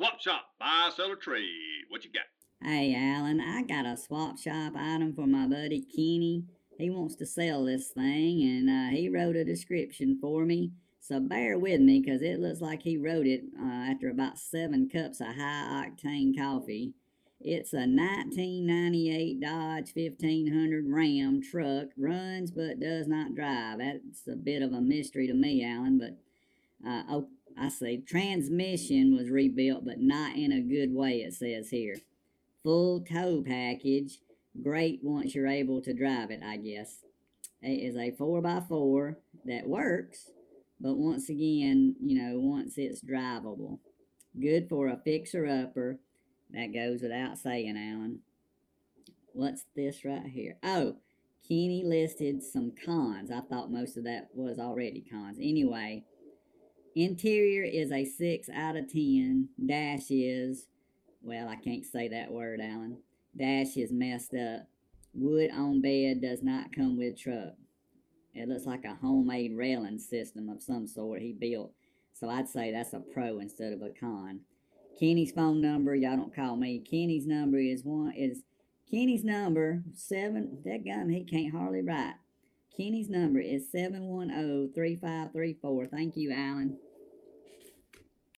Swap shop, buy, sell, or trade. What you got? Hey, Alan, I got a swap shop item for my buddy Kenny. He wants to sell this thing, and uh, he wrote a description for me. So bear with me, 'cause it looks like he wrote it uh, after about seven cups of high octane coffee. It's a 1998 Dodge 1500 Ram truck, runs but does not drive. That's a bit of a mystery to me, Alan, but uh, I say transmission was rebuilt, but not in a good way, it says here. Full tow package, great once you're able to drive it, I guess. It is a 4x4 that works, but once again, you know, once it's drivable. Good for a fixer upper. That goes without saying, Alan. What's this right here? Oh, Kenny listed some cons. I thought most of that was already cons. Anyway, interior is a 6 out of 10. Dash is, well, I can't say that word, Alan. Dash is messed up. Wood on bed does not come with truck. It looks like a homemade railing system of some sort he built. So I'd say that's a pro instead of a con. Kenny's phone number, y'all don't call me. Kenny's number is one is Kenny's number seven that gum he can't hardly write. Kenny's number is 710-3534. Thank you, Alan.